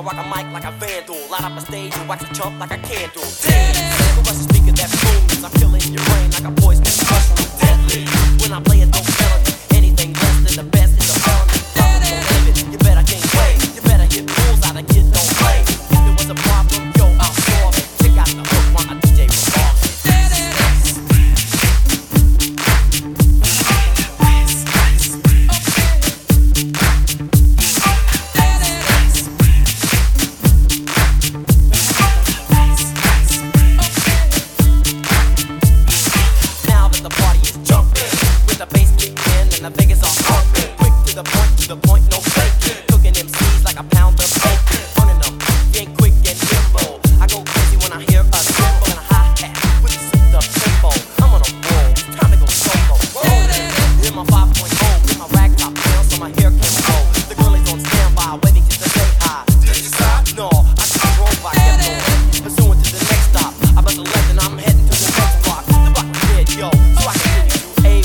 I rock a mic like a vandal. Light up a stage and wax a chump like a candle. Damn, sample us a speaker that booms. I'm killing your brain like a poison. Deadly. When I play it,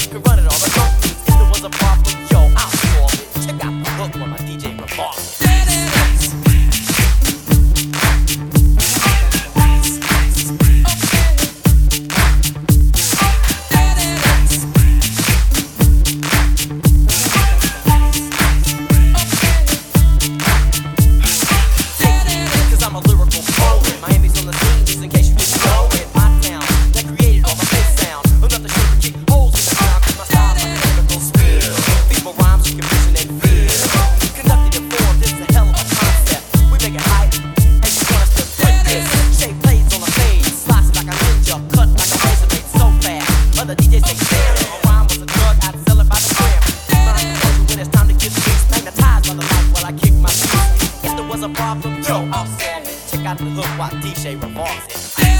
You can run it all right. DJ six stand. Rhyme was a drug, I'd sell it by the gram. When it's time to get. Magnetized by the while I kick my. If there was a problem, yo, I'll it. Check out the hook while DJ revolves it.